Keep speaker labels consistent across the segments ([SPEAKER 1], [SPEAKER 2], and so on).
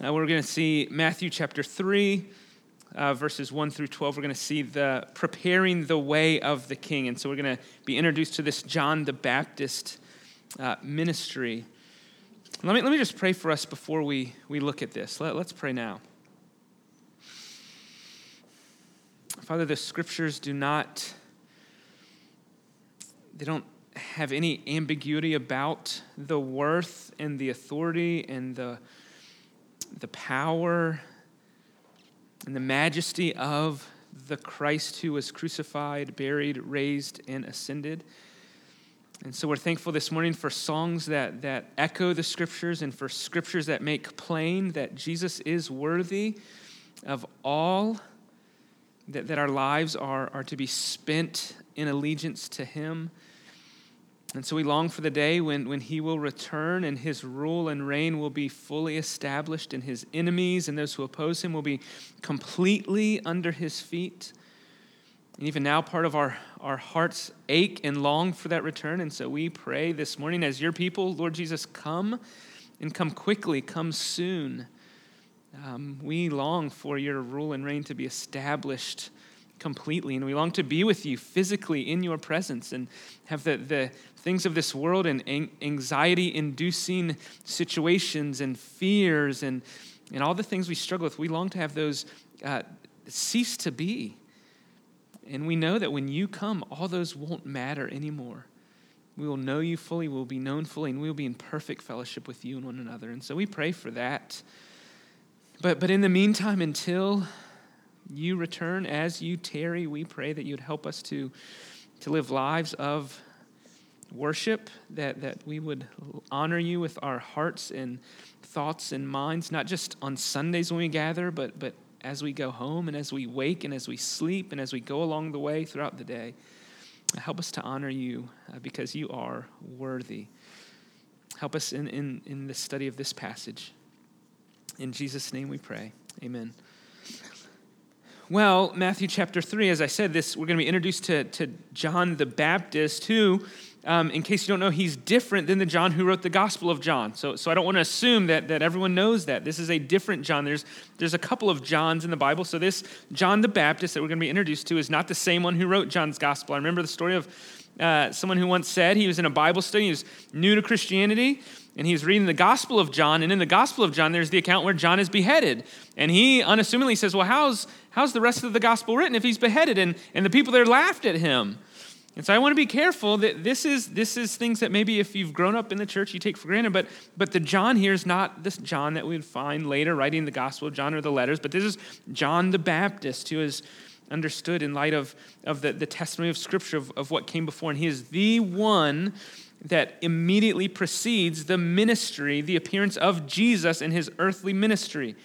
[SPEAKER 1] Uh, we're going to see Matthew chapter 3, uh, verses 1 through 12. We're going to see the preparing the way of the king. And so we're going to be introduced to this John the Baptist uh, ministry. Let me, let me just pray for us before we, we look at this. Let, let's pray now. Father, the scriptures do not, they don't have any ambiguity about the worth and the authority and the, the power and the majesty of the Christ who was crucified, buried, raised, and ascended. And so we're thankful this morning for songs that, that echo the scriptures and for scriptures that make plain that Jesus is worthy of all, that, that our lives are, are to be spent in allegiance to Him. And so we long for the day when, when he will return and his rule and reign will be fully established, and his enemies and those who oppose him will be completely under his feet. And even now, part of our, our hearts ache and long for that return. And so we pray this morning as your people, Lord Jesus, come and come quickly, come soon. Um, we long for your rule and reign to be established completely. And we long to be with you physically in your presence and have the, the things of this world and anxiety inducing situations and fears and, and all the things we struggle with. We long to have those uh, cease to be. And we know that when you come, all those won't matter anymore. We will know you fully, we'll be known fully, and we will be in perfect fellowship with you and one another. And so we pray for that. But, but in the meantime, until you return as you tarry, we pray that you'd help us to, to live lives of worship, that, that we would honor you with our hearts and thoughts and minds, not just on Sundays when we gather, but, but as we go home and as we wake and as we sleep and as we go along the way throughout the day. Help us to honor you uh, because you are worthy. Help us in, in, in the study of this passage. In Jesus' name we pray. Amen. Well, Matthew chapter 3, as I said, this we're going to be introduced to, to John the Baptist, who, um, in case you don't know, he's different than the John who wrote the Gospel of John. So, so I don't want to assume that, that everyone knows that. This is a different John. There's, there's a couple of Johns in the Bible. So this John the Baptist that we're going to be introduced to is not the same one who wrote John's Gospel. I remember the story of uh, someone who once said he was in a Bible study, he was new to Christianity, and he's reading the Gospel of John. And in the Gospel of John, there's the account where John is beheaded. And he unassumingly says, Well, how's, how's the rest of the Gospel written if he's beheaded? And, and the people there laughed at him. And so I want to be careful that this is, this is things that maybe if you've grown up in the church, you take for granted. But, but the John here is not this John that we would find later writing the Gospel of John or the letters, but this is John the Baptist who is understood in light of, of the, the testimony of Scripture of, of what came before. And he is the one that immediately precedes the ministry, the appearance of Jesus in his earthly ministry.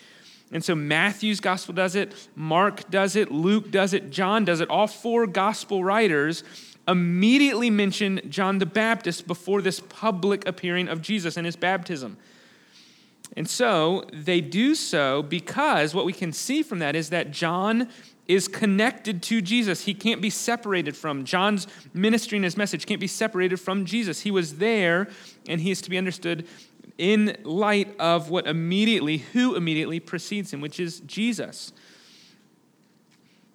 [SPEAKER 1] And so Matthew's gospel does it, Mark does it, Luke does it, John does it. All four gospel writers immediately mention John the Baptist before this public appearing of Jesus and his baptism. And so they do so because what we can see from that is that John is connected to Jesus. He can't be separated from. John's ministry and his message can't be separated from Jesus. He was there, and he is to be understood in light of what immediately, who immediately precedes him, which is Jesus.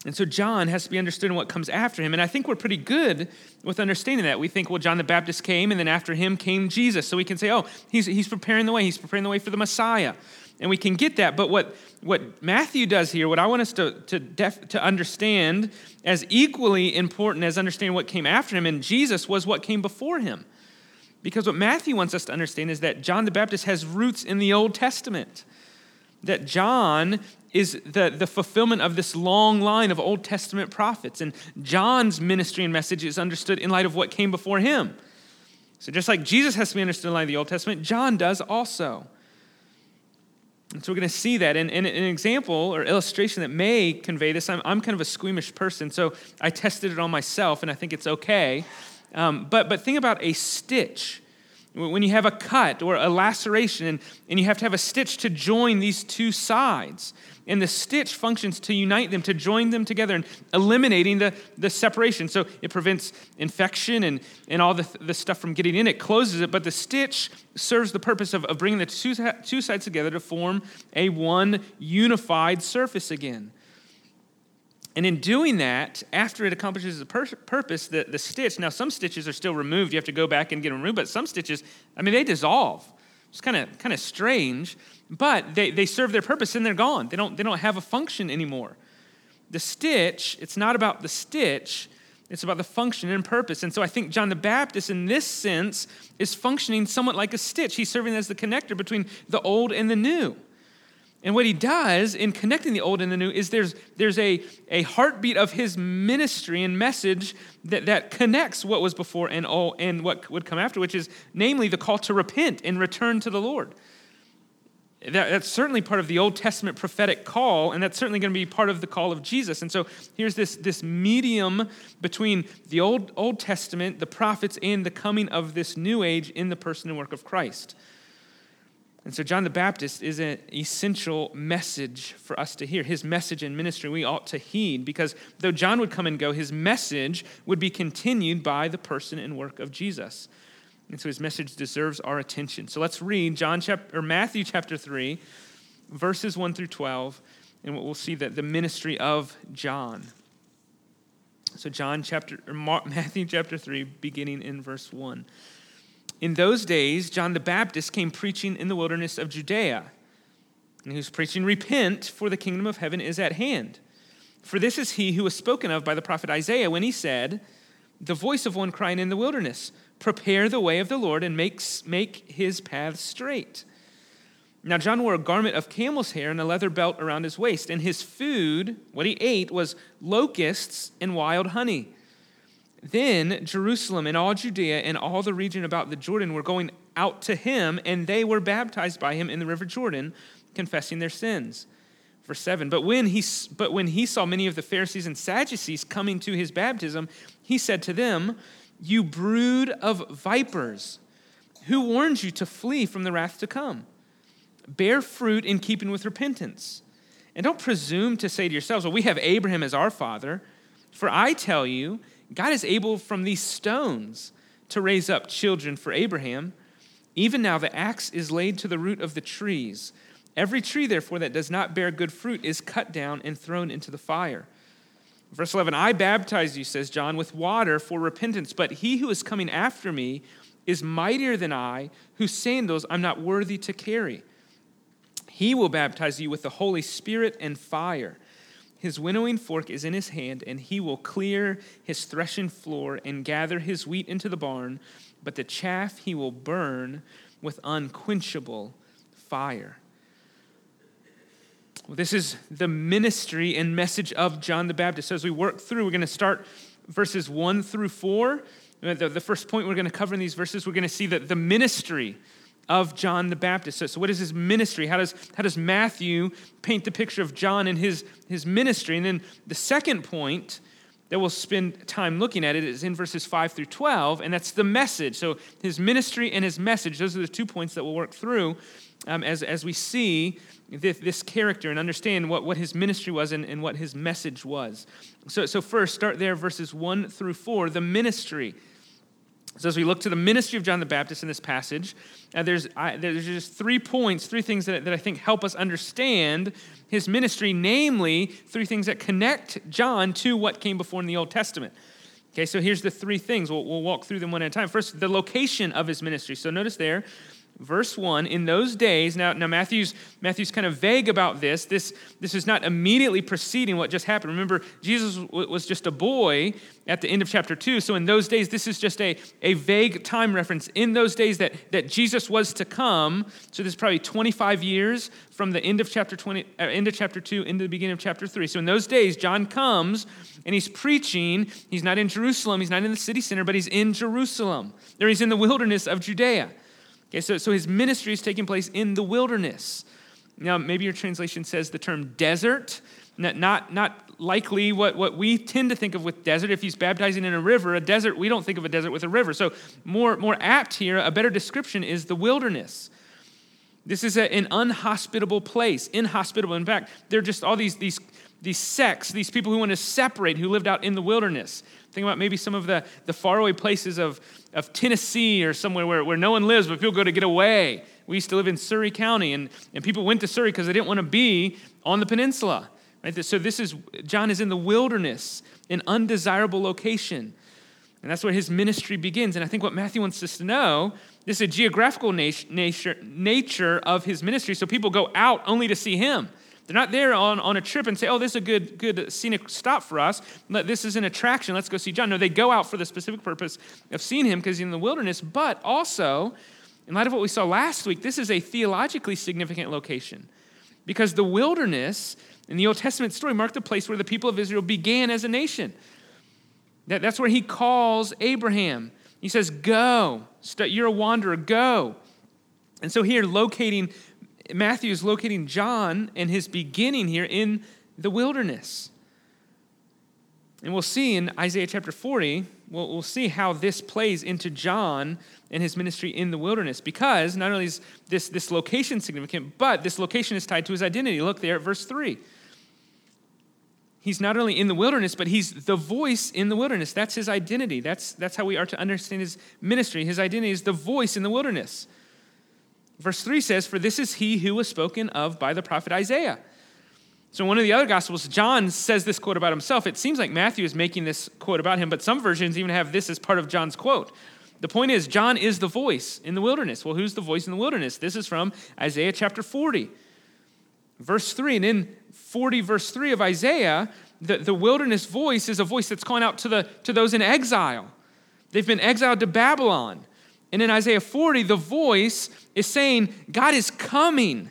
[SPEAKER 1] And so John has to be understood in what comes after him. And I think we're pretty good with understanding that. We think, well, John the Baptist came, and then after him came Jesus. So we can say, oh, he's, he's preparing the way. He's preparing the way for the Messiah and we can get that. But what, what Matthew does here, what I want us to, to, def, to understand as equally important as understanding what came after him and Jesus was what came before him. Because what Matthew wants us to understand is that John the Baptist has roots in the Old Testament. That John is the, the fulfillment of this long line of Old Testament prophets. And John's ministry and message is understood in light of what came before him. So just like Jesus has to be understood in light of the Old Testament, John does also. And so we're going to see that. And, and, an example or illustration that may convey this, I'm, I'm kind of a squeamish person, so I tested it on myself, and I think it's okay. Um, but, but think about a stitch. When you have a cut or a laceration and, and you have to have a stitch to join these two sides. And the stitch functions to unite them, to join them together, and eliminating the, the separation. So it prevents infection and, and all the, the stuff from getting in. It closes it, but the stitch serves the purpose of, of bringing the two, two sides together to form a one unified surface again. And in doing that, after it accomplishes the pur- purpose, the, the stitch, now some stitches are still removed. You have to go back and get them removed, but some stitches, I mean, they dissolve. It's kind of kind of strange, but they, they serve their purpose and they're gone. They don't, they don't have a function anymore. The stitch, it's not about the stitch, it's about the function and purpose. And so I think John the Baptist, in this sense, is functioning somewhat like a stitch. He's serving as the connector between the old and the new. And what he does in connecting the old and the new is there's, there's a, a heartbeat of his ministry and message that, that connects what was before and, all, and what would come after, which is namely the call to repent and return to the Lord. That, that's certainly part of the Old Testament prophetic call, and that's certainly going to be part of the call of Jesus. And so here's this, this medium between the Old, Old Testament, the prophets, and the coming of this new age in the person and work of Christ. And so, John the Baptist is an essential message for us to hear. His message and ministry we ought to heed because though John would come and go, his message would be continued by the person and work of Jesus. And so his message deserves our attention. So let's read John chapter or Matthew chapter 3, verses 1 through 12, and we'll see that the ministry of John. So John chapter or Matthew chapter 3 beginning in verse 1. In those days, John the Baptist came preaching in the wilderness of Judea. And he was preaching, Repent, for the kingdom of heaven is at hand. For this is he who was spoken of by the prophet Isaiah when he said, The voice of one crying in the wilderness, Prepare the way of the Lord and makes, make his path straight. Now, John wore a garment of camel's hair and a leather belt around his waist, and his food, what he ate, was locusts and wild honey. Then Jerusalem and all Judea and all the region about the Jordan were going out to him, and they were baptized by him in the river Jordan, confessing their sins. Verse 7 But when he, but when he saw many of the Pharisees and Sadducees coming to his baptism, he said to them, You brood of vipers, who warned you to flee from the wrath to come? Bear fruit in keeping with repentance. And don't presume to say to yourselves, Well, we have Abraham as our father. For I tell you, God is able from these stones to raise up children for Abraham. Even now, the axe is laid to the root of the trees. Every tree, therefore, that does not bear good fruit is cut down and thrown into the fire. Verse 11 I baptize you, says John, with water for repentance, but he who is coming after me is mightier than I, whose sandals I'm not worthy to carry. He will baptize you with the Holy Spirit and fire. His winnowing fork is in his hand, and he will clear his threshing floor and gather his wheat into the barn, but the chaff he will burn with unquenchable fire. Well, this is the ministry and message of John the Baptist. So as we work through, we're going to start verses 1 through 4. The, the first point we're going to cover in these verses, we're going to see that the ministry of John the Baptist. So, so, what is his ministry? How does, how does Matthew paint the picture of John and his, his ministry? And then the second point that we'll spend time looking at it is in verses 5 through 12, and that's the message. So his ministry and his message, those are the two points that we'll work through um, as, as we see this, this, character and understand what, what his ministry was and, and what his message was. So, so first, start there, verses 1 through 4, the ministry. So, as we look to the ministry of John the Baptist in this passage, uh, there's, I, there's just three points, three things that, that I think help us understand his ministry, namely, three things that connect John to what came before in the Old Testament. Okay, so here's the three things. We'll, we'll walk through them one at a time. First, the location of his ministry. So, notice there, verse 1 in those days now, now matthew's matthew's kind of vague about this. This this is not immediately preceding what just happened. Remember jesus was just a boy at the end of chapter 2 so in those days this is just a, a vague time reference. In those days that, that jesus was to come so this is probably 25 years from the end of chapter 20 uh, end of chapter 2 into the beginning of chapter 3 so in those days john comes and he's preaching. He's not in jerusalem. He's not in the city center but he's in jerusalem. There he's in the wilderness of judea Okay, so, so his ministry is taking place in the wilderness. Now, maybe your translation says the term desert, not, not, not likely what, what we tend to think of with desert. If he's baptizing in a river, a desert, we don't think of a desert with a river. So, more, more apt here, a better description is the wilderness. This is a, an unhospitable place, inhospitable. In fact, there are just all these, these, these sects, these people who want to separate, who lived out in the wilderness. Think about maybe some of the, the faraway places of, of Tennessee or somewhere where, where no one lives, but people go to get away. We used to live in Surry County, and, and people went to Surry because they didn't want to be on the peninsula. Right? So this is John is in the wilderness, an undesirable location. And that's where his ministry begins. And I think what Matthew wants us to know, this is a geographical nature, nature of his ministry. So people go out only to see him. They're not there on, on a trip and say, oh, this is a good, good scenic stop for us. This is an attraction. Let's go see John. No, they go out for the specific purpose of seeing him because he's in the wilderness. But also, in light of what we saw last week, this is a theologically significant location because the wilderness in the Old Testament story marked the place where the people of Israel began as a nation. That, that's where he calls Abraham. He says, Go. You're a wanderer. Go. And so here, locating Matthew is locating John and his beginning here in the wilderness. And we'll see in Isaiah chapter 40, we'll, we'll see how this plays into John and his ministry in the wilderness. Because not only is this, this location significant, but this location is tied to his identity. Look there at verse 3. He's not only in the wilderness, but he's the voice in the wilderness. That's his identity. That's, that's how we are to understand his ministry. His identity is the voice in the wilderness. Verse 3 says, For this is he who was spoken of by the prophet Isaiah. So, one of the other Gospels, John says this quote about himself. It seems like Matthew is making this quote about him, but some versions even have this as part of John's quote. The point is, John is the voice in the wilderness. Well, who's the voice in the wilderness? This is from Isaiah chapter 40, verse 3. And in 40, verse 3 of Isaiah, the, the wilderness voice is a voice that's calling out to, the, to those in exile. They've been exiled to Babylon. And in Isaiah 40, the voice is saying, God is coming.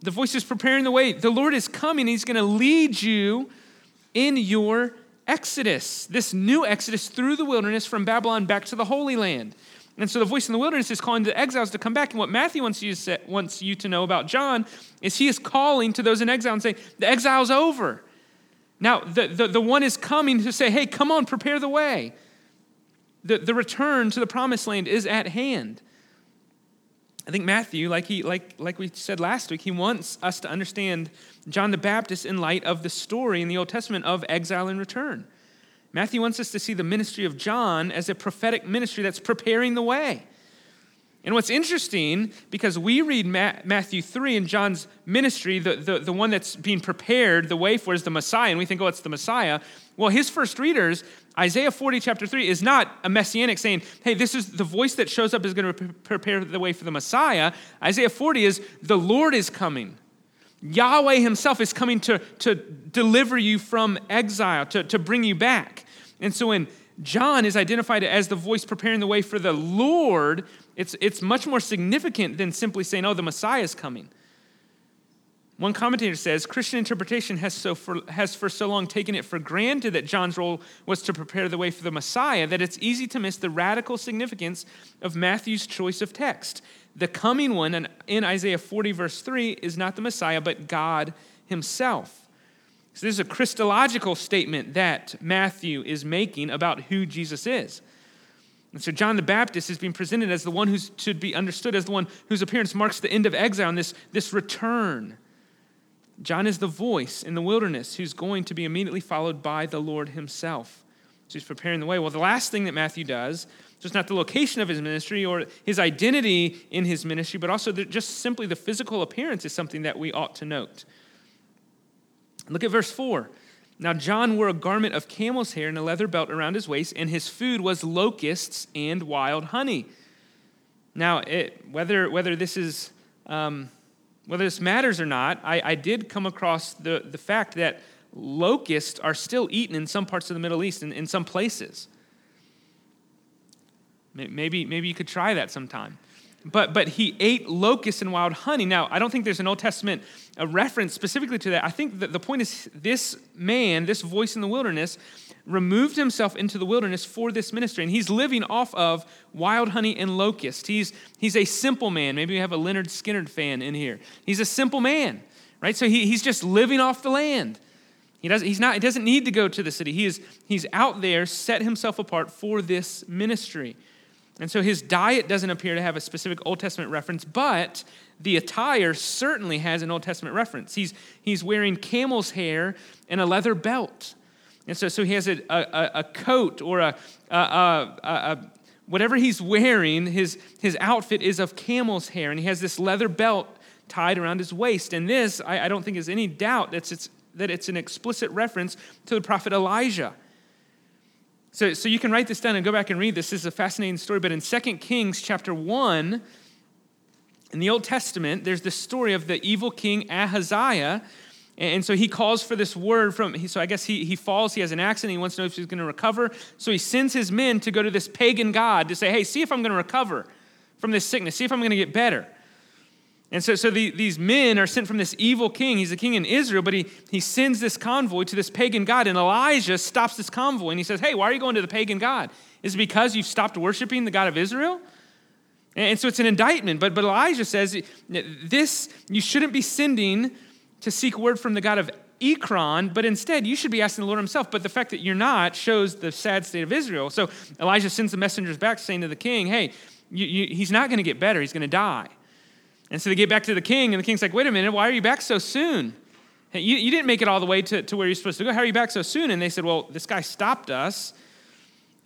[SPEAKER 1] The voice is preparing the way. The Lord is coming. He's going to lead you in your exodus, this new exodus through the wilderness from Babylon back to the Holy Land. And so the voice in the wilderness is calling the exiles to come back. And what Matthew wants you to, say, wants you to know about John is he is calling to those in exile and saying, The exile's over. Now, the, the, the one is coming to say, Hey, come on, prepare the way. The, the return to the promised land is at hand. I think Matthew, like, he, like, like we said last week, he wants us to understand John the Baptist in light of the story in the Old Testament of exile and return. Matthew wants us to see the ministry of John as a prophetic ministry that's preparing the way. And what's interesting, because we read Matthew 3 in John's ministry, the, the, the one that's being prepared, the way for is the Messiah, and we think, oh, it's the Messiah. Well, his first readers, Isaiah 40, chapter 3, is not a messianic saying, hey, this is the voice that shows up is going to prepare the way for the Messiah. Isaiah 40 is, the Lord is coming. Yahweh himself is coming to, to deliver you from exile, to, to bring you back. And so when John is identified as the voice preparing the way for the Lord, it's, it's much more significant than simply saying, oh, the Messiah is coming. One commentator says Christian interpretation has, so for, has for so long taken it for granted that John's role was to prepare the way for the Messiah that it's easy to miss the radical significance of Matthew's choice of text. The coming one in Isaiah 40, verse 3, is not the Messiah, but God Himself. So, this is a Christological statement that Matthew is making about who Jesus is. And so John the Baptist is being presented as the one who should be understood as the one whose appearance marks the end of exile and this, this return. John is the voice in the wilderness who's going to be immediately followed by the Lord himself. So he's preparing the way. Well, the last thing that Matthew does, just not the location of his ministry or his identity in his ministry, but also just simply the physical appearance is something that we ought to note. Look at verse 4. Now, John wore a garment of camel's hair and a leather belt around his waist, and his food was locusts and wild honey. Now, it, whether, whether, this is, um, whether this matters or not, I, I did come across the, the fact that locusts are still eaten in some parts of the Middle East, in, in some places. Maybe, maybe you could try that sometime but, but he ate locusts and wild honey. Now, I don't think there's an Old Testament a reference specifically to that. I think that the point is this man, this voice in the wilderness, removed himself into the wilderness for this ministry. And he's living off of wild honey and locust. He's, he's a simple man. Maybe we have a Lynyrd Skynyrd fan in here. He's a simple man, right? So he, he's just living off the land. He, doesn't, he's not, he doesn't need to go to the city. He is, he's out there, set himself apart for this ministry. And so his diet doesn't appear to have a specific Old Testament reference, but the attire certainly has an Old Testament reference. He's, he's wearing camel's hair and a leather belt. And so, so he has a, a, a coat or a, a, a, whatever he's wearing, his, his outfit is of camel's hair, and he has this leather belt tied around his waist. And this, I, I don't think there's any doubt that it's, that it's an explicit reference to the prophet Elijah. So, so you can write this down and go back and read this. This is a fascinating story. But in 2 Kings chapter 1, in the Old Testament, there's this story of the evil king Ahaziah. And so he calls for this word from, so I guess he, he falls, he has an accident, he wants to know if he's going to recover. So he sends his men to go to this pagan god to say, hey, see if I'm going to recover from this sickness, see if I'm going to get better. And so, so the, these men are sent from this evil king. He's a king in Israel, but he, he sends this convoy to this pagan god. And Elijah stops this convoy and he says, Hey, why are you going to the pagan god? Is it because you've stopped worshiping the God of Israel? And so it's an indictment. But, but Elijah says, This, you shouldn't be sending to seek word from the God of Ekron, but instead you should be asking the Lord himself. But the fact that you're not shows the sad state of Israel. So Elijah sends the messengers back saying to the king, Hey, you, you, he's not going to get better, he's going to die. And so they get back to the king, and the king's like, wait a minute, why are you back so soon? You, you didn't make it all the way to, to where you're supposed to go. How are you back so soon? And they said, well, this guy stopped us,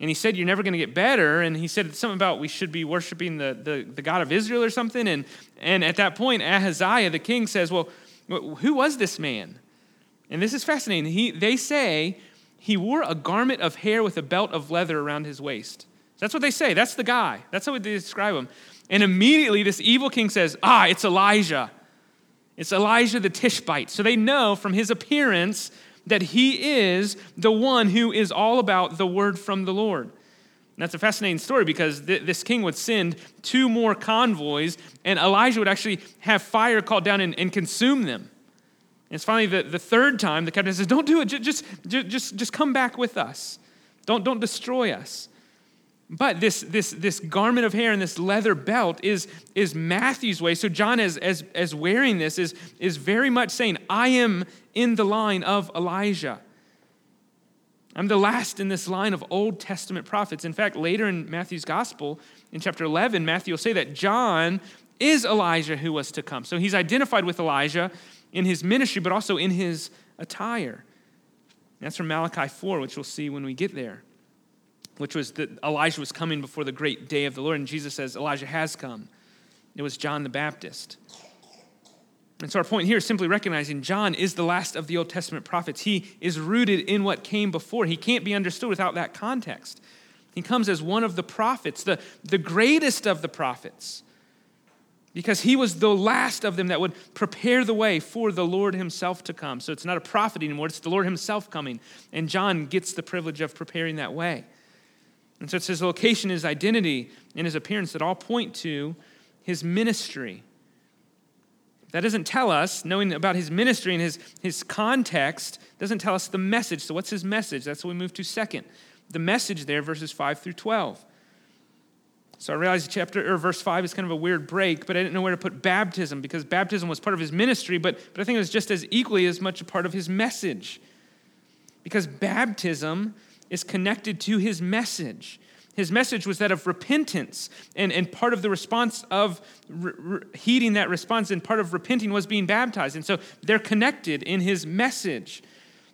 [SPEAKER 1] and he said, you're never going to get better. And he said something about we should be worshiping the, the, the God of Israel or something. And, and at that point, Ahaziah, the king, says, well, who was this man? And this is fascinating. He, they say he wore a garment of hair with a belt of leather around his waist. That's what they say. That's the guy. That's how they describe him. And immediately this evil king says, Ah, it's Elijah. It's Elijah the Tishbite. So they know from his appearance that he is the one who is all about the word from the Lord. And that's a fascinating story because th- this king would send two more convoys, and Elijah would actually have fire called down and, and consume them. And it's finally the, the third time the captain says, Don't do it, just, just, just, just come back with us. Don't, don't destroy us. But this, this, this garment of hair and this leather belt is, is Matthew's way. So John, as, as, as wearing this, is, is very much saying, I am in the line of Elijah. I'm the last in this line of Old Testament prophets. In fact, later in Matthew's gospel, in chapter 11, Matthew will say that John is Elijah who was to come. So he's identified with Elijah in his ministry, but also in his attire. That's from Malachi 4, which we'll see when we get there which was that Elijah was coming before the great day of the Lord. And Jesus says, Elijah has come. It was John the Baptist. And so our point here is simply recognizing John is the last of the Old Testament prophets. He is rooted in what came before. He can't be understood without that context. He comes as one of the prophets, the, the greatest of the prophets, because he was the last of them that would prepare the way for the Lord himself to come. So it's not a prophet anymore, it's the Lord himself coming. And John gets the privilege of preparing that way. And so it's his location, his identity, and his appearance that all point to his ministry. That doesn't tell us, knowing about his ministry and his, his context, doesn't tell us the message. So, what's his message? That's what we move to second. The message there, verses 5 through 12. So I realize chapter or verse 5 is kind of a weird break, but I didn't know where to put baptism because baptism was part of his ministry, but, but I think it was just as equally as much a part of his message. Because baptism is connected to his message. His message was that of repentance, and, and part of the response of re- re- heeding that response and part of repenting was being baptized. And so they're connected in his message.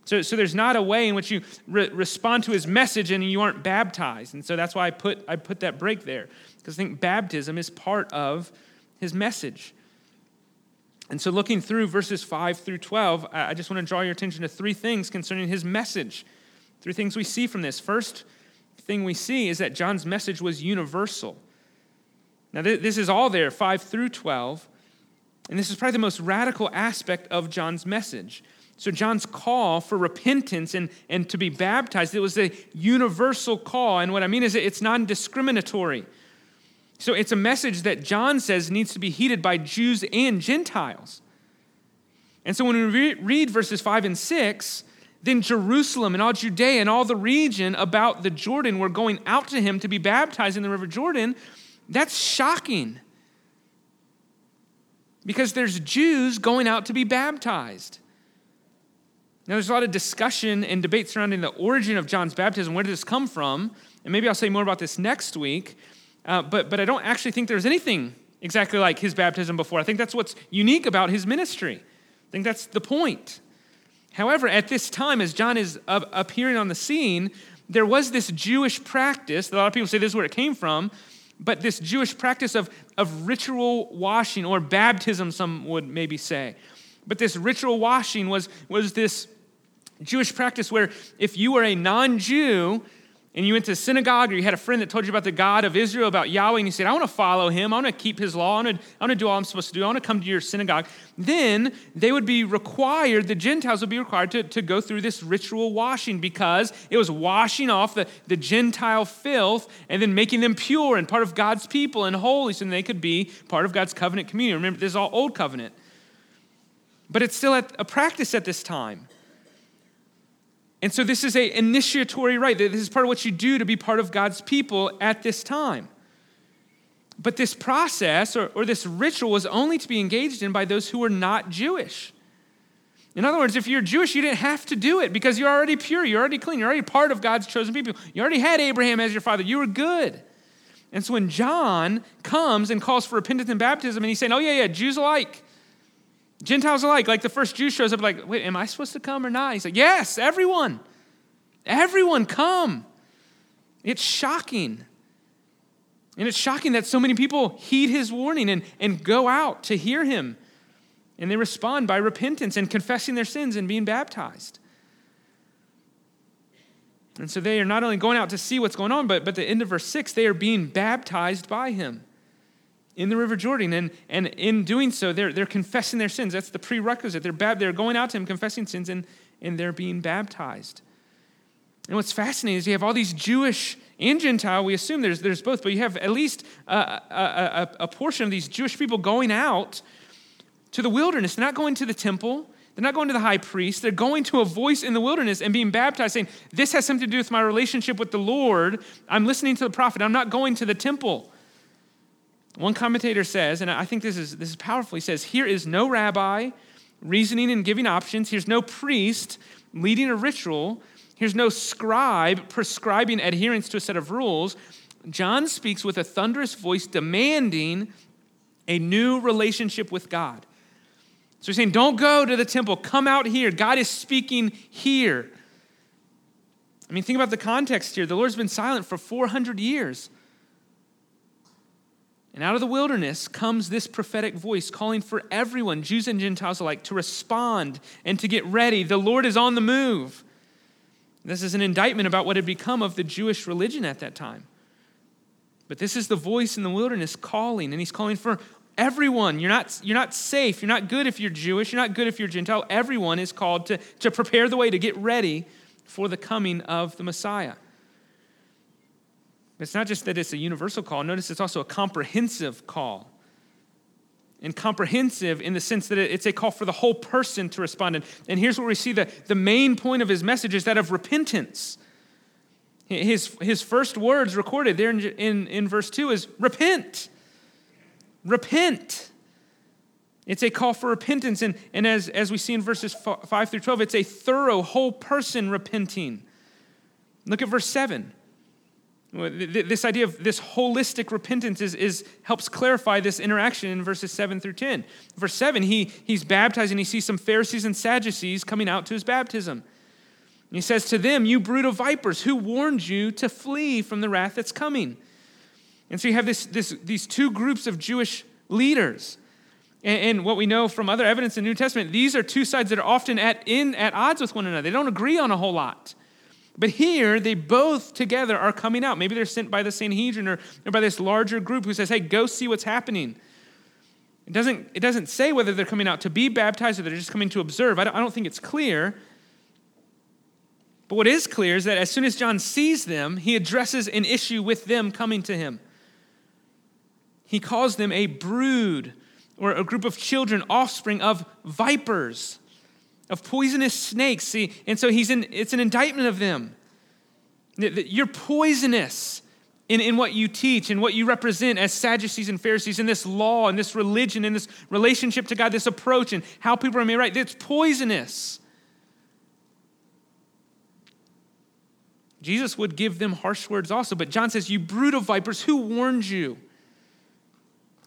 [SPEAKER 1] So, so there's not a way in which you re- respond to his message and you aren't baptized. And so that's why I put, I put that break there, because I think baptism is part of his message. And so, looking through verses 5 through 12, I just want to draw your attention to three things concerning his message. Three things we see from this. First thing we see is that John's message was universal. Now, this is all there, 5 through 12. And this is probably the most radical aspect of John's message. So, John's call for repentance and, and to be baptized, it was a universal call. And what I mean is it's non discriminatory. So, it's a message that John says needs to be heeded by Jews and Gentiles. And so, when we read verses 5 and 6, then Jerusalem and all Judea and all the region about the Jordan were going out to him to be baptized in the River Jordan. That's shocking. Because there's Jews going out to be baptized. Now, there's a lot of discussion and debate surrounding the origin of John's baptism. Where did this come from? And maybe I'll say more about this next week. Uh, but, but I don't actually think there's anything exactly like his baptism before. I think that's what's unique about his ministry. I think that's the point. However, at this time, as John is appearing on the scene, there was this Jewish practice. A lot of people say this is where it came from, but this Jewish practice of, of ritual washing or baptism, some would maybe say. But this ritual washing was, was this Jewish practice where if you were a non Jew and you went to synagogue or you had a friend that told you about the God of Israel, about Yahweh, and you said, I want to follow him, I want to keep his law, I want to, I want to do all I'm supposed to do, I want to come to your synagogue, then they would be required, the Gentiles would be required to, to go through this ritual washing because it was washing off the, the Gentile filth and then making them pure and part of God's people and holy so they could be part of God's covenant community. Remember, this is all old covenant. But it's still a practice at this time. And so this is a initiatory rite. This is part of what you do to be part of God's people at this time. But this process or, or this ritual was only to be engaged in by those who were not Jewish. In other words, if you're Jewish, you didn't have to do it because you're already pure, you're already clean, you're already part of God's chosen people. You already had Abraham as your father, you were good. And so when John comes and calls for repentance and baptism, and he's saying, Oh, yeah, yeah, Jews alike, Gentiles alike, like the first Jew shows up, like, wait, am I supposed to come or not? He's like, yes, everyone. Everyone come. It's shocking. And it's shocking that so many people heed his warning and, and go out to hear him. And they respond by repentance and confessing their sins and being baptized. And so they are not only going out to see what's going on, but, but the end of verse 6, they are being baptized by him in the River Jordan. And, and in doing so, they're, they're confessing their sins. That's the prerequisite. They're, bab- they're going out to him, confessing sins, and, and they're being baptized. And what's fascinating is you have all these Jewish and Gentile, we assume there's, there's both, but you have at least a, a, a, a portion of these Jewish people going out to the wilderness. They're not going to the temple. They're not going to the high priest. They're going to a voice in the wilderness and being baptized, saying, This has something to do with my relationship with the Lord. I'm listening to the prophet. I'm not going to the temple. One commentator says, and I think this is, this is powerful, he says, Here is no rabbi reasoning and giving options. Here's no priest leading a ritual. Here's no scribe prescribing adherence to a set of rules. John speaks with a thunderous voice demanding a new relationship with God. So he's saying, Don't go to the temple, come out here. God is speaking here. I mean, think about the context here. The Lord's been silent for 400 years. And out of the wilderness comes this prophetic voice calling for everyone, Jews and Gentiles alike, to respond and to get ready. The Lord is on the move. This is an indictment about what had become of the Jewish religion at that time. But this is the voice in the wilderness calling, and he's calling for everyone. You're not, you're not safe. You're not good if you're Jewish. You're not good if you're Gentile. Everyone is called to, to prepare the way, to get ready for the coming of the Messiah. It's not just that it's a universal call, notice it's also a comprehensive call. And comprehensive in the sense that it's a call for the whole person to respond. And, and here's where we see the, the main point of his message is that of repentance. His, his first words recorded there in, in, in verse 2 is repent. Repent. It's a call for repentance. And, and as, as we see in verses 5 through 12, it's a thorough, whole person repenting. Look at verse 7. This idea of this holistic repentance is, is, helps clarify this interaction in verses 7 through 10. Verse 7, he, he's baptized and he sees some Pharisees and Sadducees coming out to his baptism. And he says to them, You brood of vipers, who warned you to flee from the wrath that's coming? And so you have this, this, these two groups of Jewish leaders. And, and what we know from other evidence in the New Testament, these are two sides that are often at, in, at odds with one another. They don't agree on a whole lot. But here, they both together are coming out. Maybe they're sent by the Sanhedrin or, or by this larger group who says, hey, go see what's happening. It doesn't, it doesn't say whether they're coming out to be baptized or they're just coming to observe. I don't, I don't think it's clear. But what is clear is that as soon as John sees them, he addresses an issue with them coming to him. He calls them a brood or a group of children, offspring of vipers of poisonous snakes. See, and so he's in, it's an indictment of them. You're poisonous in, in what you teach and what you represent as Sadducees and Pharisees in this law and this religion and this relationship to God, this approach and how people are made right. It's poisonous. Jesus would give them harsh words also, but John says, You brood of vipers, who warned you?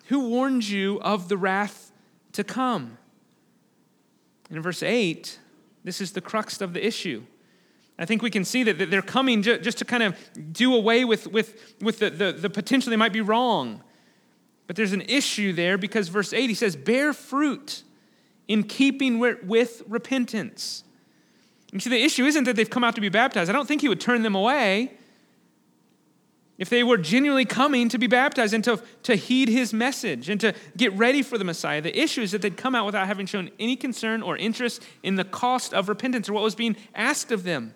[SPEAKER 1] Who warned you of the wrath to come? In verse 8, this is the crux of the issue. I think we can see that they're coming just to kind of do away with, with, with the, the, the potential they might be wrong. But there's an issue there because verse 8 he says, Bear fruit in keeping with repentance. You see, the issue isn't that they've come out to be baptized. I don't think he would turn them away if they were genuinely coming to be baptized and to, to heed his message and to get ready for the Messiah. The issue is that they'd come out without having shown any concern or interest in the cost of repentance or what was being asked of them.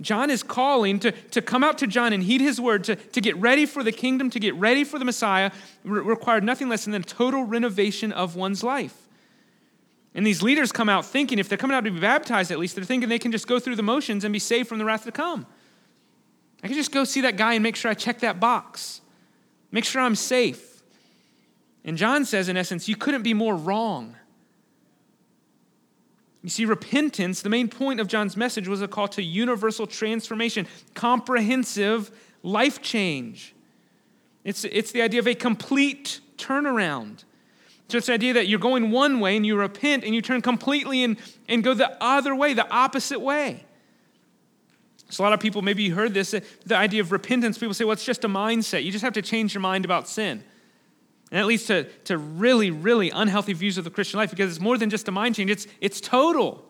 [SPEAKER 1] John is calling to, to come out to John and heed his word, to, to get ready for the kingdom, to get ready for the Messiah, re- required nothing less than a total renovation of one's life. And these leaders come out thinking, if they're coming out to be baptized at least, they're thinking they can just go through the motions and be saved from the wrath to come. I can just go see that guy and make sure I check that box, make sure I'm safe. And John says, in essence, you couldn't be more wrong. You see, repentance, the main point of John's message was a call to universal transformation, comprehensive life change. It's, it's the idea of a complete turnaround. So it's the idea that you're going one way and you repent and you turn completely and, and go the other way, the opposite way. So a lot of people, maybe you heard this, the idea of repentance, people say, well, it's just a mindset. You just have to change your mind about sin. And that leads to, to really, really unhealthy views of the Christian life because it's more than just a mind change, it's, it's total.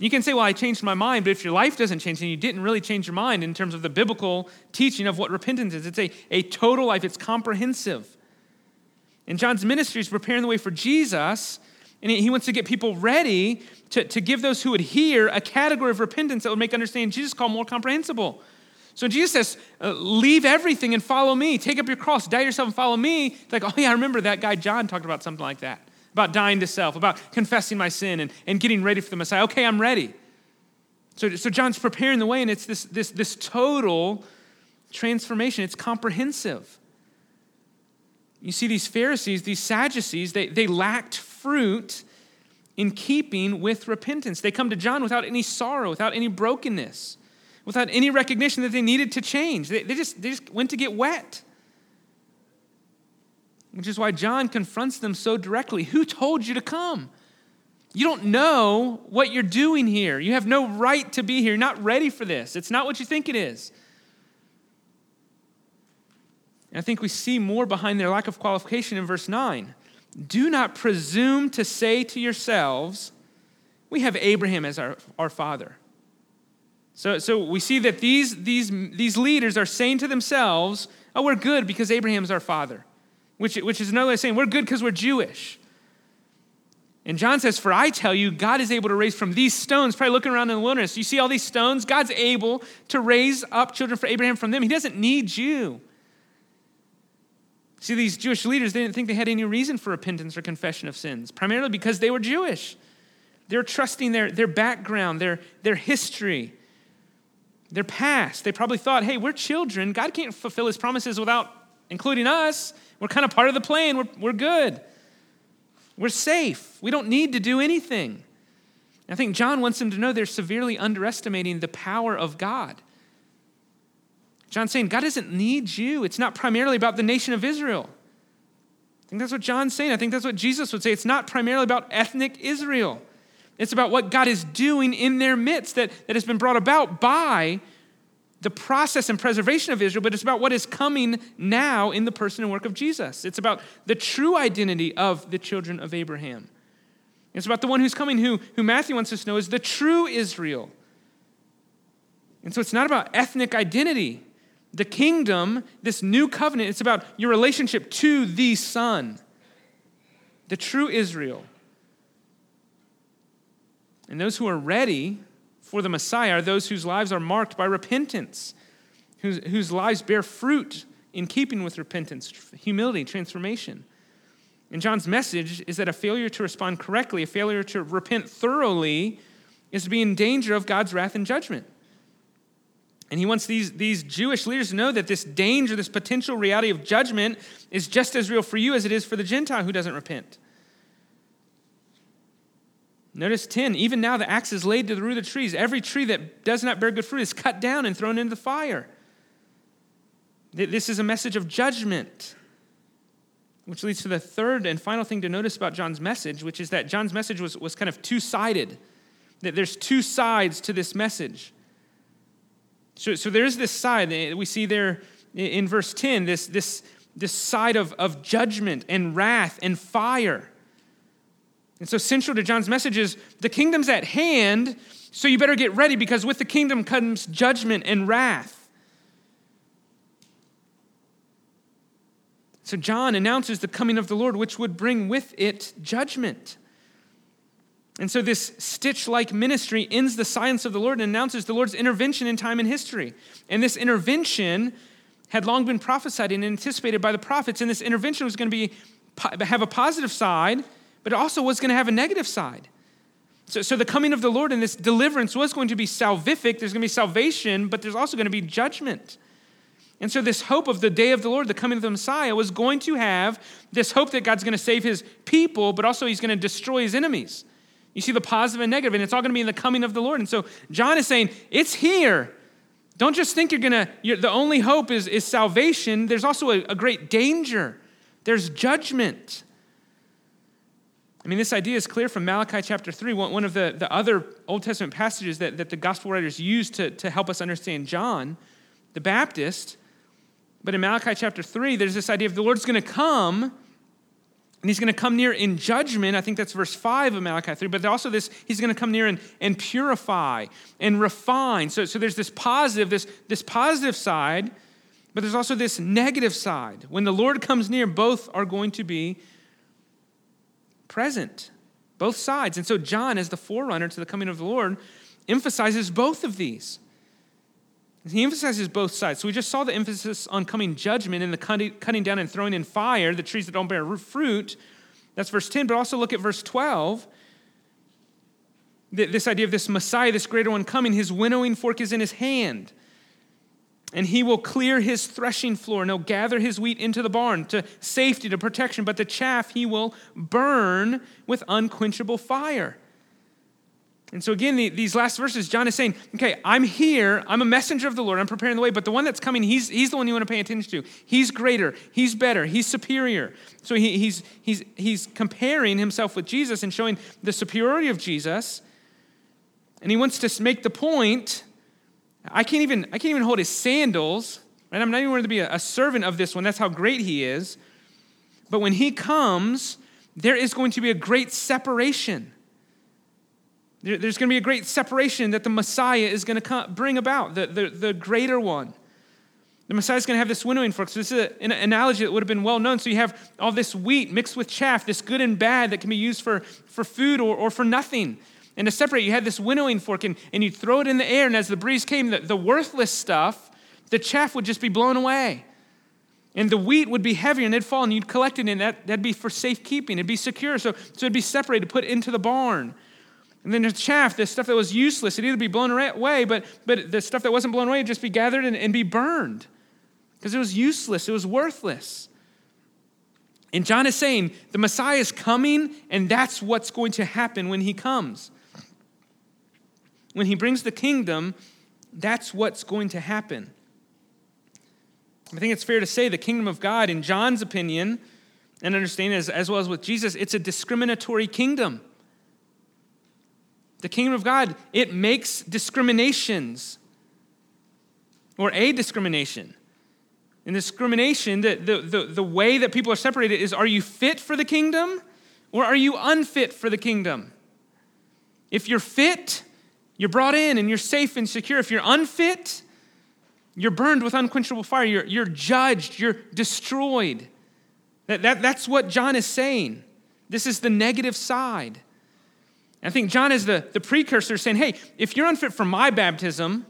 [SPEAKER 1] You can say, well, I changed my mind, but if your life doesn't change, then you didn't really change your mind in terms of the biblical teaching of what repentance is. It's a, a total life, it's comprehensive. And John's ministry is preparing the way for Jesus, and he wants to get people ready to, to give those who would hear a category of repentance that would make understanding Jesus call more comprehensible. So Jesus says, uh, leave everything and follow me. Take up your cross, die yourself and follow me. It's like, oh yeah, I remember that guy John talked about something like that. About dying to self, about confessing my sin and, and getting ready for the Messiah. Okay, I'm ready. So, so John's preparing the way, and it's this, this, this total transformation. It's comprehensive. You see, these Pharisees, these Sadducees, they, they lacked fruit in keeping with repentance. They come to John without any sorrow, without any brokenness, without any recognition that they needed to change. They, they, just, they just went to get wet. Which is why John confronts them so directly. Who told you to come? You don't know what you're doing here. You have no right to be here. You're not ready for this. It's not what you think it is. And I think we see more behind their lack of qualification in verse 9. Do not presume to say to yourselves, We have Abraham as our, our father. So, so we see that these, these, these leaders are saying to themselves, Oh, we're good because Abraham's our father, which, which is another way of saying we're good because we're Jewish. And John says, For I tell you, God is able to raise from these stones, probably looking around in the wilderness. You see all these stones? God's able to raise up children for Abraham from them. He doesn't need you. See, these Jewish leaders, they didn't think they had any reason for repentance or confession of sins, primarily because they were Jewish. They're trusting their, their background, their, their history, their past. They probably thought, hey, we're children. God can't fulfill his promises without including us. We're kind of part of the plan. We're, we're good. We're safe. We don't need to do anything. I think John wants them to know they're severely underestimating the power of God. John's saying God doesn't need you. It's not primarily about the nation of Israel. I think that's what John's saying. I think that's what Jesus would say. It's not primarily about ethnic Israel. It's about what God is doing in their midst that, that has been brought about by the process and preservation of Israel, but it's about what is coming now in the person and work of Jesus. It's about the true identity of the children of Abraham. It's about the one who's coming, who, who Matthew wants us to know is the true Israel. And so it's not about ethnic identity. The kingdom, this new covenant, it's about your relationship to the Son, the true Israel. And those who are ready for the Messiah are those whose lives are marked by repentance, whose, whose lives bear fruit in keeping with repentance, humility, transformation. And John's message is that a failure to respond correctly, a failure to repent thoroughly, is to be in danger of God's wrath and judgment. And he wants these, these Jewish leaders to know that this danger, this potential reality of judgment, is just as real for you as it is for the Gentile who doesn't repent. Notice 10 even now the axe is laid to the root of the trees. Every tree that does not bear good fruit is cut down and thrown into the fire. This is a message of judgment. Which leads to the third and final thing to notice about John's message, which is that John's message was, was kind of two sided. That there's two sides to this message. So, so there's this side, eh, we see there in verse 10, this, this, this side of, of judgment and wrath and fire. And so, central to John's message is the kingdom's at hand, so you better get ready because with the kingdom comes judgment and wrath. So John announces the coming of the Lord, which would bring with it judgment. And so this stitch like ministry ends the silence of the Lord and announces the Lord's intervention in time and history. And this intervention had long been prophesied and anticipated by the prophets. And this intervention was going to be, have a positive side, but it also was going to have a negative side. So, so the coming of the Lord and this deliverance was going to be salvific. There's going to be salvation, but there's also going to be judgment. And so, this hope of the day of the Lord, the coming of the Messiah, was going to have this hope that God's going to save his people, but also he's going to destroy his enemies. You see the positive and negative, and it's all going to be in the coming of the Lord. And so, John is saying, It's here. Don't just think you're going to, the only hope is, is salvation. There's also a, a great danger, there's judgment. I mean, this idea is clear from Malachi chapter 3, one of the, the other Old Testament passages that, that the gospel writers use to, to help us understand John the Baptist. But in Malachi chapter 3, there's this idea of the Lord's going to come, and he's going to come near in judgment. I think that's verse 5 of Malachi 3. But also this, he's going to come near and, and purify and refine. So, so there's this positive, this, this positive side, but there's also this negative side. When the Lord comes near, both are going to be present, both sides. And so John, as the forerunner to the coming of the Lord, emphasizes both of these. He emphasizes both sides. So we just saw the emphasis on coming judgment and the cutting down and throwing in fire the trees that don't bear fruit. That's verse 10. But also look at verse 12. This idea of this Messiah, this greater one coming, his winnowing fork is in his hand. And he will clear his threshing floor and he'll gather his wheat into the barn to safety, to protection. But the chaff he will burn with unquenchable fire. And so, again, the, these last verses, John is saying, okay, I'm here. I'm a messenger of the Lord. I'm preparing the way. But the one that's coming, he's, he's the one you want to pay attention to. He's greater. He's better. He's superior. So, he, he's, he's, he's comparing himself with Jesus and showing the superiority of Jesus. And he wants to make the point I can't even, I can't even hold his sandals. Right? I'm not even going to be a, a servant of this one. That's how great he is. But when he comes, there is going to be a great separation. There's going to be a great separation that the Messiah is going to bring about, the, the, the greater one. The Messiah is going to have this winnowing fork. So, this is an analogy that would have been well known. So, you have all this wheat mixed with chaff, this good and bad that can be used for, for food or, or for nothing. And to separate, you had this winnowing fork, and, and you throw it in the air, and as the breeze came, the, the worthless stuff, the chaff would just be blown away. And the wheat would be heavier, and it'd fall, and you'd collect it, and that, that'd be for safekeeping. It'd be secure. So, so it'd be separated, put into the barn. And then the chaff, the stuff that was useless, it'd either be blown away, but, but the stuff that wasn't blown away would just be gathered and, and be burned because it was useless, it was worthless. And John is saying the Messiah is coming, and that's what's going to happen when he comes. When he brings the kingdom, that's what's going to happen. I think it's fair to say the kingdom of God, in John's opinion, and understanding as, as well as with Jesus, it's a discriminatory kingdom. The kingdom of God, it makes discriminations or a discrimination. And discrimination, the, the, the, the way that people are separated is are you fit for the kingdom or are you unfit for the kingdom? If you're fit, you're brought in and you're safe and secure. If you're unfit, you're burned with unquenchable fire. You're, you're judged. You're destroyed. That, that, that's what John is saying. This is the negative side. I think John is the, the precursor saying, hey, if you're unfit for my baptism,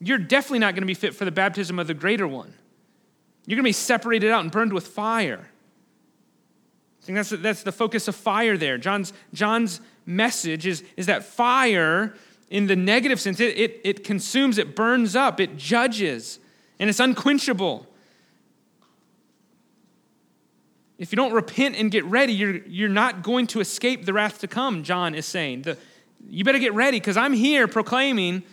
[SPEAKER 1] you're definitely not going to be fit for the baptism of the greater one. You're going to be separated out and burned with fire. I think that's, that's the focus of fire there. John's, John's message is, is that fire, in the negative sense, it, it, it consumes, it burns up, it judges, and it's unquenchable. If you don't repent and get ready, you're, you're not going to escape the wrath to come, John is saying. The, you better get ready because I'm here proclaiming,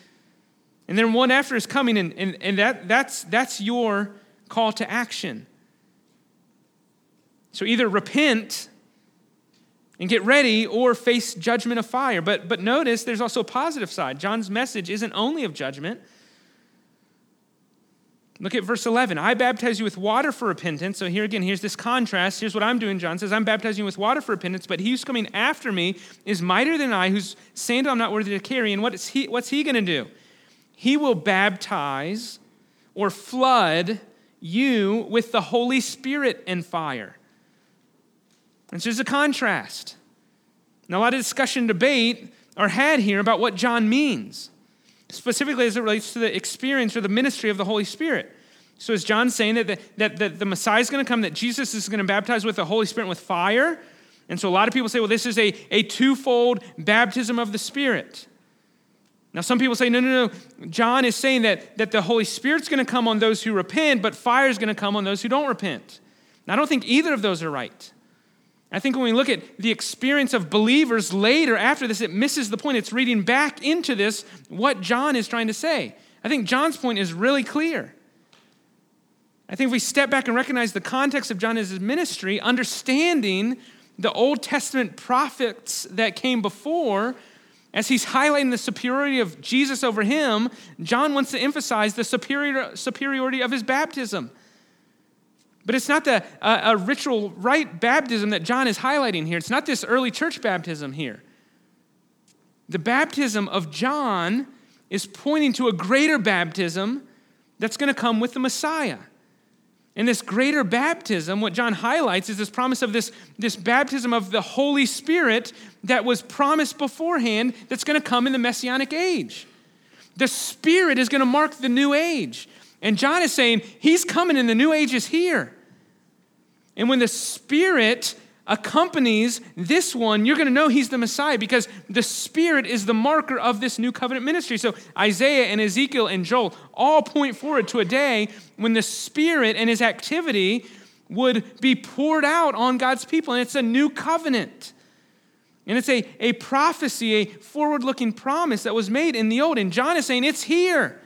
[SPEAKER 1] and then one after is coming, and, and, and that, that's, that's your call to action. So either repent and get ready or face judgment of fire. But, but notice there's also a positive side. John's message isn't only of judgment. Look at verse 11. I baptize you with water for repentance. So here again, here's this contrast. Here's what I'm doing. John says, I'm baptizing you with water for repentance, but he who's coming after me is mightier than I, whose sandal I'm not worthy to carry. And what is he, what's he going to do? He will baptize or flood you with the Holy Spirit and fire. And so there's a contrast. Now, a lot of discussion debate are had here about what John means specifically as it relates to the experience or the ministry of the Holy Spirit. So is John saying that the, that, that the Messiah is going to come, that Jesus is going to baptize with the Holy Spirit with fire? And so a lot of people say, well, this is a, a twofold baptism of the Spirit. Now, some people say, no, no, no. John is saying that, that the Holy Spirit's going to come on those who repent, but fire is going to come on those who don't repent. Now, I don't think either of those are right. I think when we look at the experience of believers later after this, it misses the point. It's reading back into this what John is trying to say. I think John's point is really clear. I think if we step back and recognize the context of John's ministry, understanding the Old Testament prophets that came before, as he's highlighting the superiority of Jesus over him, John wants to emphasize the superior, superiority of his baptism. But it's not the, uh, a ritual rite baptism that John is highlighting here. It's not this early church baptism here. The baptism of John is pointing to a greater baptism that's going to come with the Messiah. And this greater baptism, what John highlights is this promise of this, this baptism of the Holy Spirit that was promised beforehand that's going to come in the Messianic age. The Spirit is going to mark the new age. And John is saying, He's coming and the new age is here. And when the Spirit accompanies this one, you're going to know he's the Messiah because the Spirit is the marker of this new covenant ministry. So Isaiah and Ezekiel and Joel all point forward to a day when the Spirit and his activity would be poured out on God's people. And it's a new covenant. And it's a, a prophecy, a forward looking promise that was made in the old. And John is saying, It's here.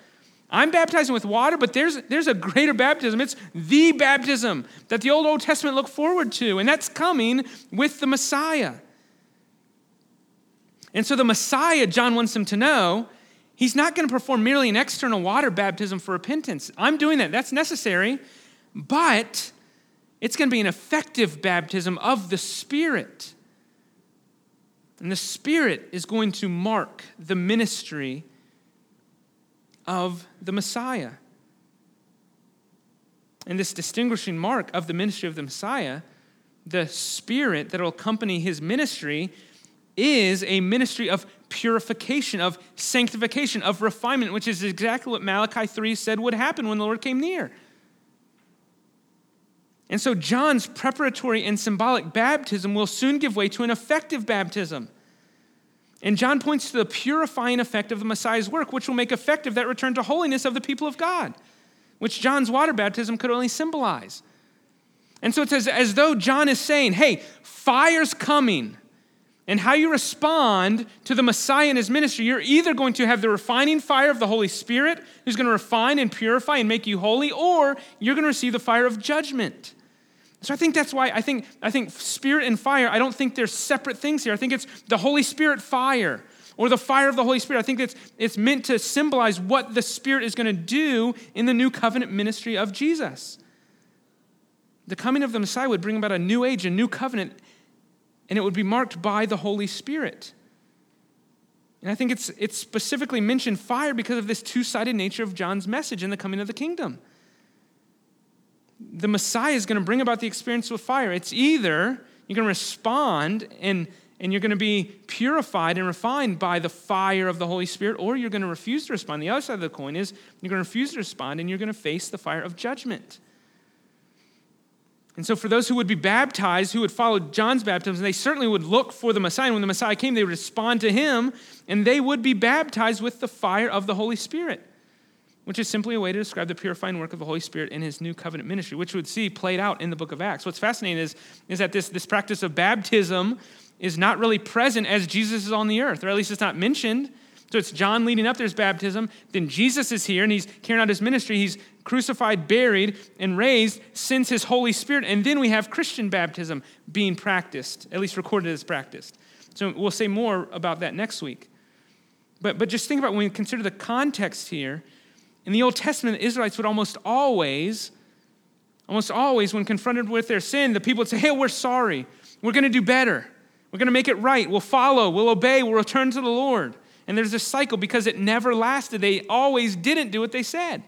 [SPEAKER 1] I'm baptizing with water, but there's, there's a greater baptism. It's the baptism that the Old Old Testament looked forward to, and that's coming with the Messiah. And so the Messiah, John wants them to know, he's not going to perform merely an external water baptism for repentance. I'm doing that, that's necessary, but it's going to be an effective baptism of the Spirit. And the Spirit is going to mark the ministry of the Messiah. And this distinguishing mark of the ministry of the Messiah, the spirit that will accompany his ministry, is a ministry of purification, of sanctification, of refinement, which is exactly what Malachi 3 said would happen when the Lord came near. And so, John's preparatory and symbolic baptism will soon give way to an effective baptism. And John points to the purifying effect of the Messiah's work, which will make effective that return to holiness of the people of God, which John's water baptism could only symbolize. And so it's as, as though John is saying, hey, fire's coming. And how you respond to the Messiah and his ministry, you're either going to have the refining fire of the Holy Spirit, who's going to refine and purify and make you holy, or you're going to receive the fire of judgment. So I think that's why I think, I think spirit and fire, I don't think they're separate things here. I think it's the Holy Spirit fire or the fire of the Holy Spirit. I think it's, it's meant to symbolize what the Spirit is going to do in the new covenant ministry of Jesus. The coming of the Messiah would bring about a new age, a new covenant, and it would be marked by the Holy Spirit. And I think it's, it's specifically mentioned fire because of this two sided nature of John's message in the coming of the kingdom the Messiah is going to bring about the experience with fire. It's either you're going to respond and, and you're going to be purified and refined by the fire of the Holy Spirit, or you're going to refuse to respond. The other side of the coin is you're going to refuse to respond and you're going to face the fire of judgment. And so, for those who would be baptized, who would follow John's baptism, they certainly would look for the Messiah. And when the Messiah came, they would respond to him, and they would be baptized with the fire of the Holy Spirit. Which is simply a way to describe the purifying work of the Holy Spirit in his new covenant ministry, which would see played out in the book of Acts. What's fascinating is, is that this, this practice of baptism is not really present as Jesus is on the earth, or at least it's not mentioned. So it's John leading up, there's baptism. Then Jesus is here and he's carrying out his ministry. He's crucified, buried, and raised, sends his Holy Spirit. And then we have Christian baptism being practiced, at least recorded as practiced. So we'll say more about that next week. But, but just think about when we consider the context here. In the Old Testament, the Israelites would almost always, almost always, when confronted with their sin, the people would say, Hey, we're sorry. We're going to do better. We're going to make it right. We'll follow. We'll obey. We'll return to the Lord. And there's a cycle because it never lasted. They always didn't do what they said.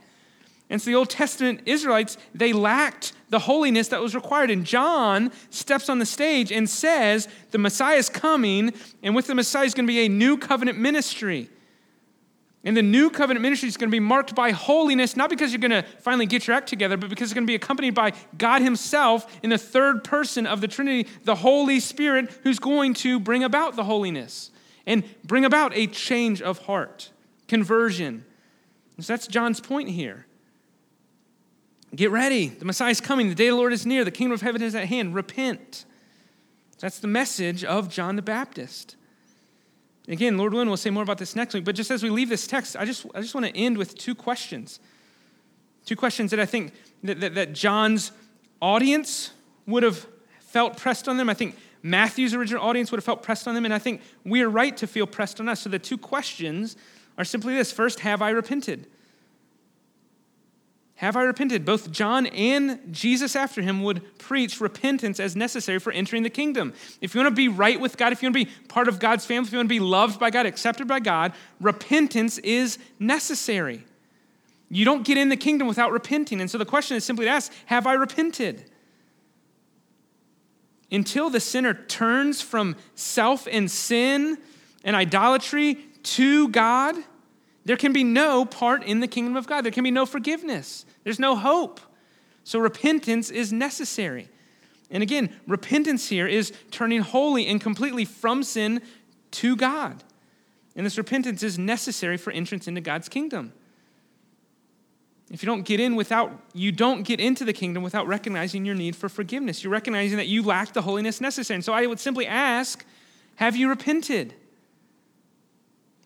[SPEAKER 1] And so the Old Testament Israelites, they lacked the holiness that was required. And John steps on the stage and says, The Messiah is coming, and with the Messiah is going to be a new covenant ministry. And the new covenant ministry is going to be marked by holiness, not because you're going to finally get your act together, but because it's going to be accompanied by God Himself in the third person of the Trinity, the Holy Spirit, who's going to bring about the holiness and bring about a change of heart, conversion. So that's John's point here. Get ready. The Messiah is coming. The day of the Lord is near. The kingdom of heaven is at hand. Repent. That's the message of John the Baptist. Again, Lord willing, we'll say more about this next week. But just as we leave this text, I just, I just want to end with two questions. Two questions that I think that, that, that John's audience would have felt pressed on them. I think Matthew's original audience would have felt pressed on them, and I think we are right to feel pressed on us. So the two questions are simply this First, have I repented? Have I repented? Both John and Jesus after him would preach repentance as necessary for entering the kingdom. If you want to be right with God, if you want to be part of God's family, if you want to be loved by God, accepted by God, repentance is necessary. You don't get in the kingdom without repenting. And so the question is simply to ask Have I repented? Until the sinner turns from self and sin and idolatry to God, there can be no part in the kingdom of God. There can be no forgiveness. There's no hope. So repentance is necessary. And again, repentance here is turning wholly and completely from sin to God. And this repentance is necessary for entrance into God's kingdom. If you don't get in without, you don't get into the kingdom without recognizing your need for forgiveness. You're recognizing that you lack the holiness necessary. And so I would simply ask, have you repented?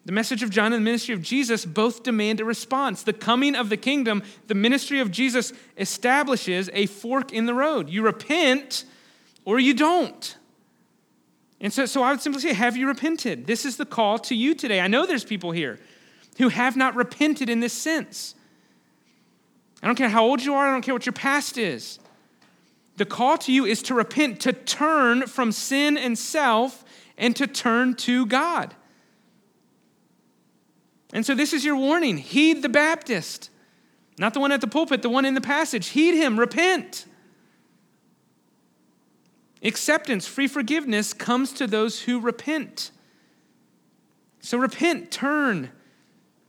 [SPEAKER 1] The message of John and the ministry of Jesus both demand a response. The coming of the kingdom, the ministry of Jesus establishes a fork in the road. You repent or you don't. And so, so I would simply say, Have you repented? This is the call to you today. I know there's people here who have not repented in this sense. I don't care how old you are, I don't care what your past is. The call to you is to repent, to turn from sin and self, and to turn to God. And so this is your warning heed the Baptist, not the one at the pulpit, the one in the passage. Heed him, repent. Acceptance, free forgiveness comes to those who repent. So repent, turn.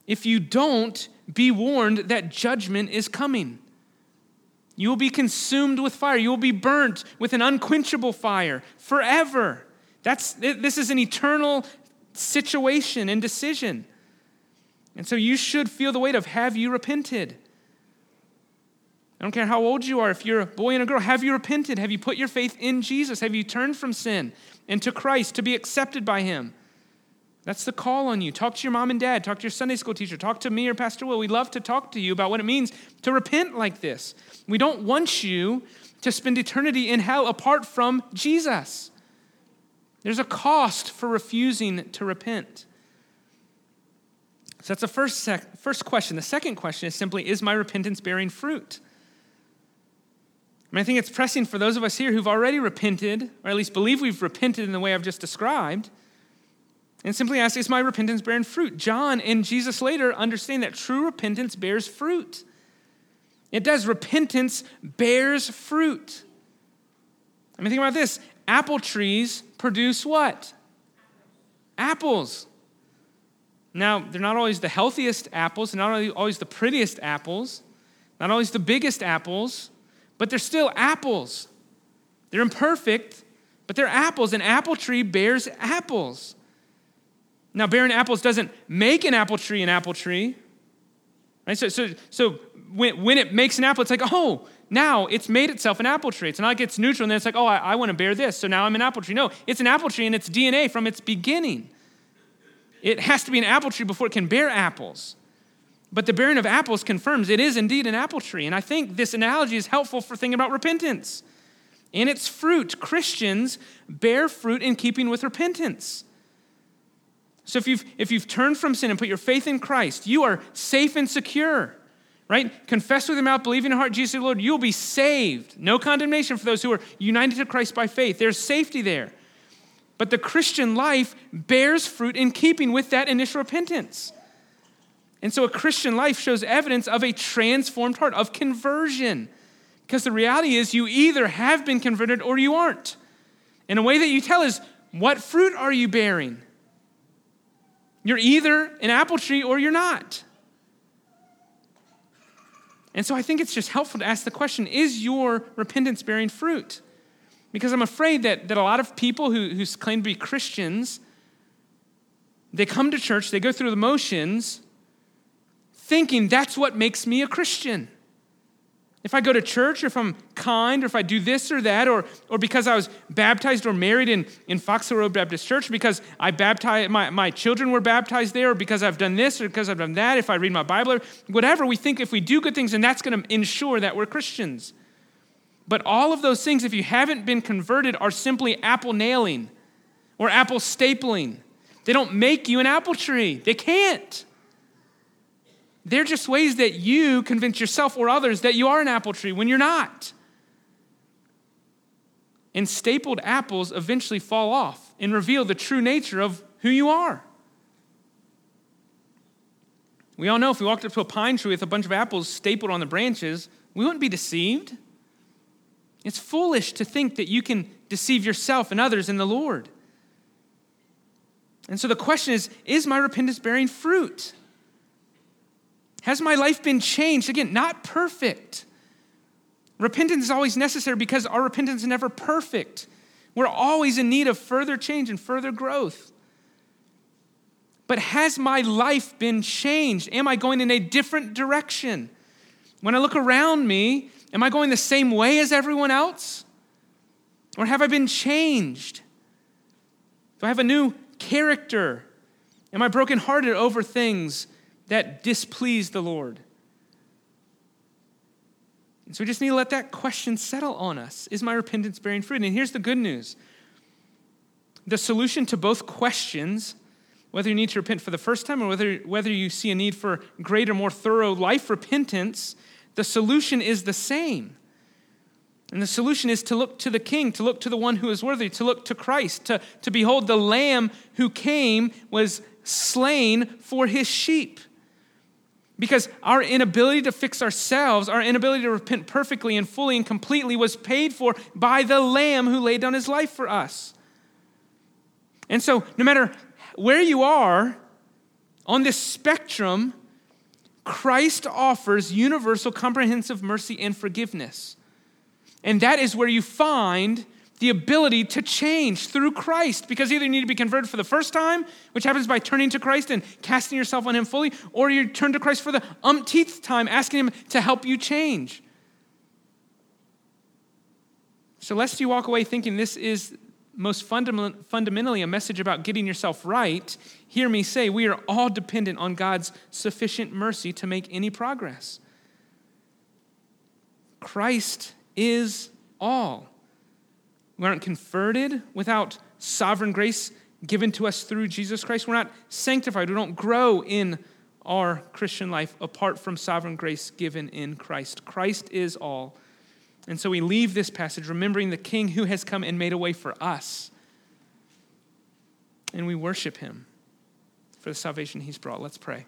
[SPEAKER 1] If you don't, be warned that judgment is coming. You will be consumed with fire. You will be burnt with an unquenchable fire forever. That's, this is an eternal situation and decision. And so you should feel the weight of have you repented? I don't care how old you are, if you're a boy and a girl, have you repented? Have you put your faith in Jesus? Have you turned from sin and to Christ to be accepted by Him? That's the call on you. Talk to your mom and dad, talk to your Sunday school teacher, talk to me or Pastor Will. We love to talk to you about what it means to repent like this. We don't want you to spend eternity in hell apart from Jesus. There's a cost for refusing to repent. So that's the first, sec- first question. The second question is simply Is my repentance bearing fruit? I mean, I think it's pressing for those of us here who've already repented, or at least believe we've repented in the way I've just described, and simply ask, Is my repentance bearing fruit? John and Jesus later understand that true repentance bears fruit. It does. Repentance bears fruit. I mean, think about this apple trees produce what? Apples. Now, they're not always the healthiest apples, not always the prettiest apples, not always the biggest apples, but they're still apples. They're imperfect, but they're apples. An apple tree bears apples. Now, bearing apples doesn't make an apple tree an apple tree. Right? So, so, so when, when it makes an apple, it's like, oh, now it's made itself an apple tree. It's not like it's neutral, and then it's like, oh, I, I want to bear this, so now I'm an apple tree. No, it's an apple tree and its DNA from its beginning. It has to be an apple tree before it can bear apples. But the bearing of apples confirms it is indeed an apple tree. And I think this analogy is helpful for thinking about repentance. In its fruit, Christians bear fruit in keeping with repentance. So if you've, if you've turned from sin and put your faith in Christ, you are safe and secure, right? Confess with your mouth, believe in your heart, Jesus is Lord, you'll be saved. No condemnation for those who are united to Christ by faith. There's safety there. But the Christian life bears fruit in keeping with that initial repentance. And so a Christian life shows evidence of a transformed heart, of conversion. Because the reality is, you either have been converted or you aren't. And a way that you tell is, what fruit are you bearing? You're either an apple tree or you're not. And so I think it's just helpful to ask the question is your repentance bearing fruit? Because I'm afraid that, that a lot of people who, who claim to be Christians, they come to church, they go through the motions, thinking that's what makes me a Christian. If I go to church, or if I'm kind, or if I do this or that, or, or because I was baptized or married in, in Fox Hill Road Baptist Church, because I baptized, my, my children were baptized there, or because I've done this, or because I've done that, if I read my Bible, or whatever, we think if we do good things, and that's going to ensure that we're Christians. But all of those things, if you haven't been converted, are simply apple nailing or apple stapling. They don't make you an apple tree, they can't. They're just ways that you convince yourself or others that you are an apple tree when you're not. And stapled apples eventually fall off and reveal the true nature of who you are. We all know if we walked up to a pine tree with a bunch of apples stapled on the branches, we wouldn't be deceived. It's foolish to think that you can deceive yourself and others in the Lord. And so the question is is my repentance bearing fruit? Has my life been changed? Again, not perfect. Repentance is always necessary because our repentance is never perfect. We're always in need of further change and further growth. But has my life been changed? Am I going in a different direction? When I look around me, am I going the same way as everyone else? Or have I been changed? Do I have a new character? Am I brokenhearted over things that displeased the Lord? And so we just need to let that question settle on us. Is my repentance bearing fruit? And here's the good news the solution to both questions, whether you need to repent for the first time or whether, whether you see a need for greater, more thorough life repentance, the solution is the same. And the solution is to look to the King, to look to the one who is worthy, to look to Christ, to, to behold the Lamb who came, was slain for his sheep. Because our inability to fix ourselves, our inability to repent perfectly and fully and completely was paid for by the Lamb who laid down his life for us. And so, no matter where you are on this spectrum, Christ offers universal, comprehensive mercy and forgiveness. And that is where you find the ability to change through Christ because either you need to be converted for the first time, which happens by turning to Christ and casting yourself on Him fully, or you turn to Christ for the umpteenth time, asking Him to help you change. So, lest you walk away thinking this is most fundamentally a message about getting yourself right, hear me say we are all dependent on God's sufficient mercy to make any progress. Christ is all. We aren't converted without sovereign grace given to us through Jesus Christ. We're not sanctified. We don't grow in our Christian life apart from sovereign grace given in Christ. Christ is all. And so we leave this passage remembering the King who has come and made a way for us. And we worship him for the salvation he's brought. Let's pray.